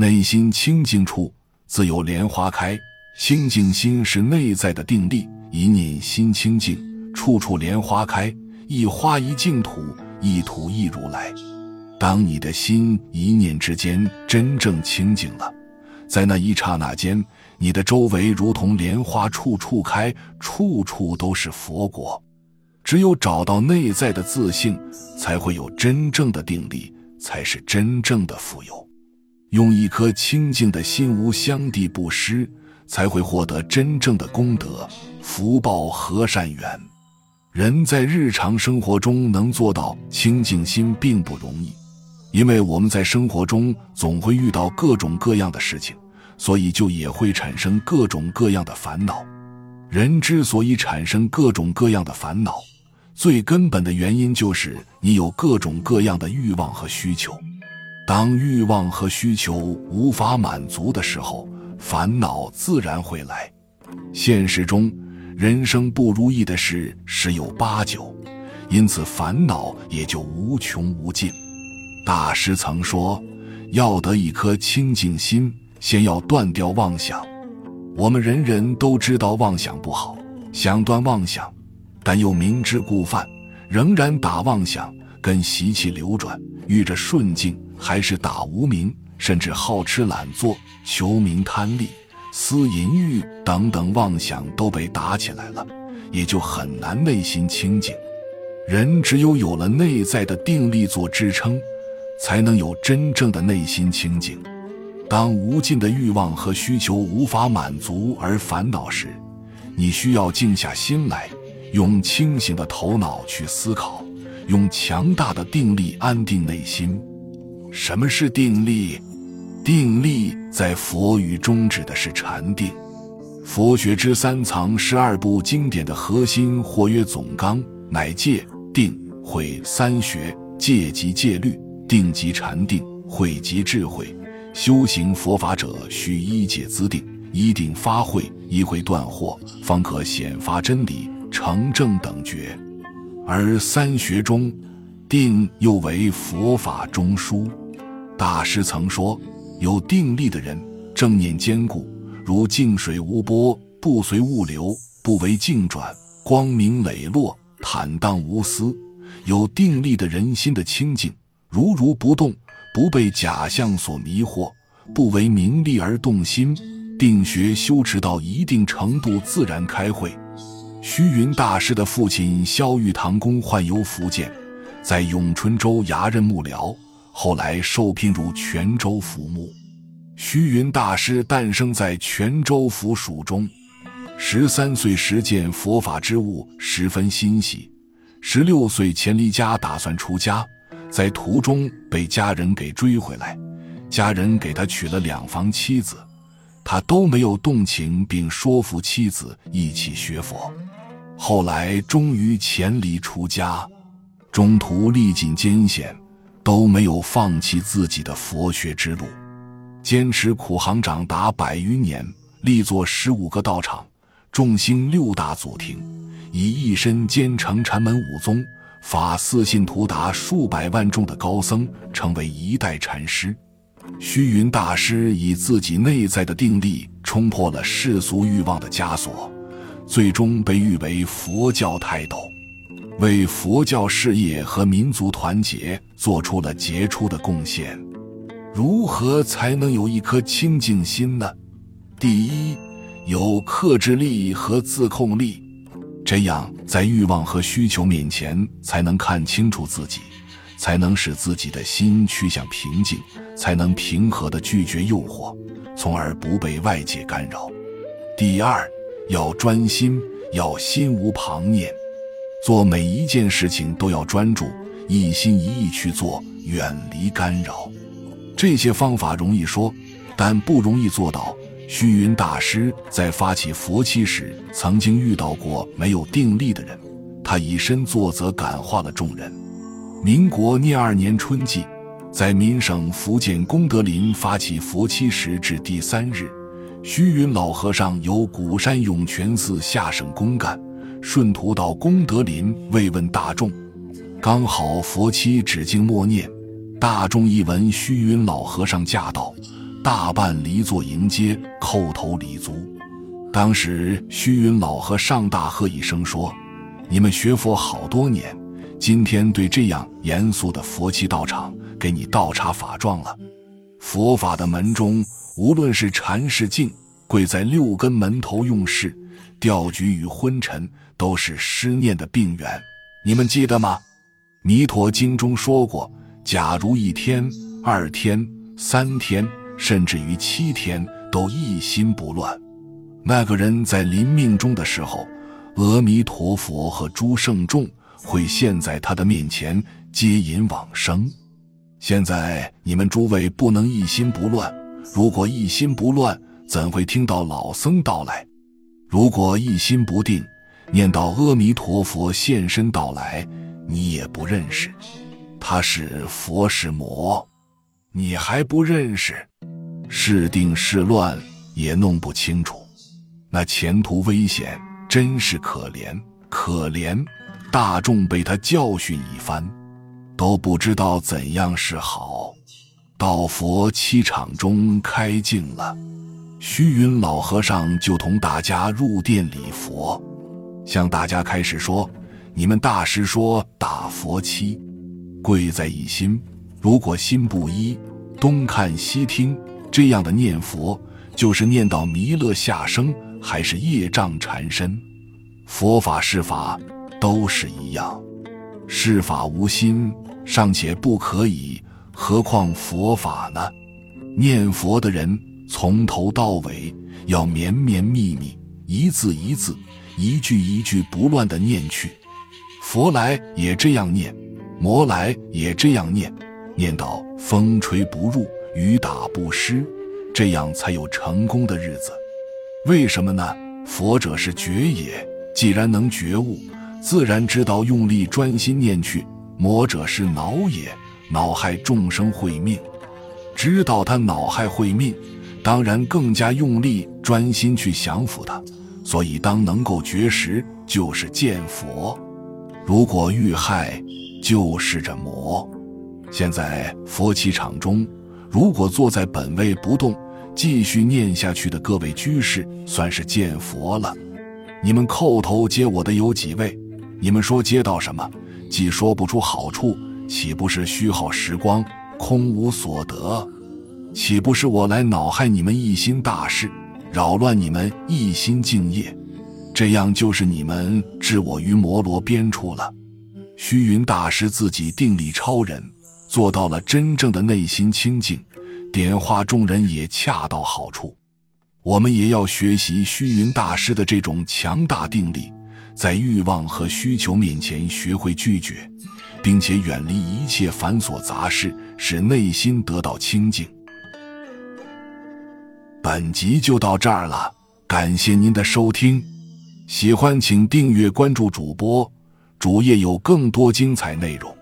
内心清净处，自有莲花开。清净心是内在的定力，一念心清净，处处莲花开。一花一净土，一土一如来。当你的心一念之间真正清净了，在那一刹那间，你的周围如同莲花处处开，处处都是佛果。只有找到内在的自信，才会有真正的定力，才是真正的富有。用一颗清净的心，无相地布施。才会获得真正的功德、福报和善缘。人在日常生活中能做到清净心并不容易，因为我们在生活中总会遇到各种各样的事情，所以就也会产生各种各样的烦恼。人之所以产生各种各样的烦恼，最根本的原因就是你有各种各样的欲望和需求。当欲望和需求无法满足的时候，烦恼自然会来。现实中，人生不如意的事十有八九，因此烦恼也就无穷无尽。大师曾说：“要得一颗清净心，先要断掉妄想。”我们人人都知道妄想不好，想断妄想，但又明知故犯，仍然打妄想，跟习气流转，遇着顺境还是打无名。甚至好吃懒做、求名贪利、私淫欲等等妄想都被打起来了，也就很难内心清净。人只有有了内在的定力做支撑，才能有真正的内心清净。当无尽的欲望和需求无法满足而烦恼时，你需要静下心来，用清醒的头脑去思考，用强大的定力安定内心。什么是定力？定力在佛语中指的是禅定。佛学之三藏十二部经典的核心，或曰总纲，乃戒、定、慧三学。戒即戒律，定即禅定，慧即智慧。修行佛法者，须依戒资定，依定发慧，依慧断惑，方可显发真理，成正等觉。而三学中，定又为佛法中枢。大师曾说。有定力的人，正念坚固，如静水无波，不随物流，不为境转，光明磊落，坦荡无私。有定力的人心的清净，如如不动，不被假象所迷惑，不为名利而动心。定学修持到一定程度，自然开会。虚云大师的父亲萧玉堂公患有福建，在永春州衙任幕僚。后来受聘入泉州府幕。虚云大师诞生在泉州府署中，十三岁时见佛法之物，十分欣喜。十六岁前离家，打算出家，在途中被家人给追回来。家人给他娶了两房妻子，他都没有动情，并说服妻子一起学佛。后来终于潜离出家，中途历尽艰险。都没有放弃自己的佛学之路，坚持苦行长达百余年，立作十五个道场，众兴六大祖庭，以一身兼承禅门五宗，法四信徒达数百万众的高僧，成为一代禅师。虚云大师以自己内在的定力，冲破了世俗欲望的枷锁，最终被誉为佛教泰斗。为佛教事业和民族团结做出了杰出的贡献。如何才能有一颗清净心呢？第一，有克制力和自控力，这样在欲望和需求面前才能看清楚自己，才能使自己的心趋向平静，才能平和地拒绝诱惑，从而不被外界干扰。第二，要专心，要心无旁念。做每一件事情都要专注，一心一意去做，远离干扰。这些方法容易说，但不容易做到。虚云大师在发起佛七时，曾经遇到过没有定力的人，他以身作则，感化了众人。民国廿二年春季，在闽省福建功德林发起佛七时至第三日，虚云老和尚由鼓山涌泉寺下省公干。顺途到功德林慰问大众，刚好佛七止境默念，大众一闻虚云老和尚驾到，大半离座迎接，叩头礼足。当时虚云老和尚大喝一声说：“你们学佛好多年，今天对这样严肃的佛七道场，给你倒插法状了。佛法的门中，无论是禅是静，跪在六根门头用事，钓局与昏沉，都是失念的病源。你们记得吗？弥陀经中说过，假如一天、二天、三天，甚至于七天，都一心不乱。”那个人在临命终的时候，阿弥陀佛和诸圣众会现在他的面前接引往生。现在你们诸位不能一心不乱，如果一心不乱，怎会听到老僧到来？如果一心不定，念到阿弥陀佛现身到来，你也不认识，他是佛是魔，你还不认识，是定是乱也弄不清楚。那前途危险，真是可怜可怜！大众被他教训一番，都不知道怎样是好。到佛七场中开镜了，虚云老和尚就同大家入殿礼佛，向大家开始说：“你们大师说打佛七，贵在一心。如果心不一，东看西听，这样的念佛，就是念到弥勒下生。”还是业障缠身，佛法是法都是一样，是法无心尚且不可以，何况佛法呢？念佛的人从头到尾要绵绵密密，一字一字，一句一句不乱的念去。佛来也这样念，魔来也这样念，念到风吹不入，雨打不湿，这样才有成功的日子。为什么呢？佛者是觉也，既然能觉悟，自然知道用力专心念去。魔者是恼也，恼害众生会命，知道他恼害会命，当然更加用力专心去降服他。所以，当能够绝食，就是见佛；如果遇害，就是这魔。现在佛气场中，如果坐在本位不动。继续念下去的各位居士，算是见佛了。你们叩头接我的有几位？你们说接到什么？既说不出好处，岂不是虚耗时光，空无所得？岂不是我来恼害你们一心大事，扰乱你们一心敬业？这样就是你们置我于摩罗边处了。虚云大师自己定力超人，做到了真正的内心清净。点化众人也恰到好处，我们也要学习虚云大师的这种强大定力，在欲望和需求面前学会拒绝，并且远离一切繁琐杂事，使内心得到清净。本集就到这儿了，感谢您的收听，喜欢请订阅关注主播，主页有更多精彩内容。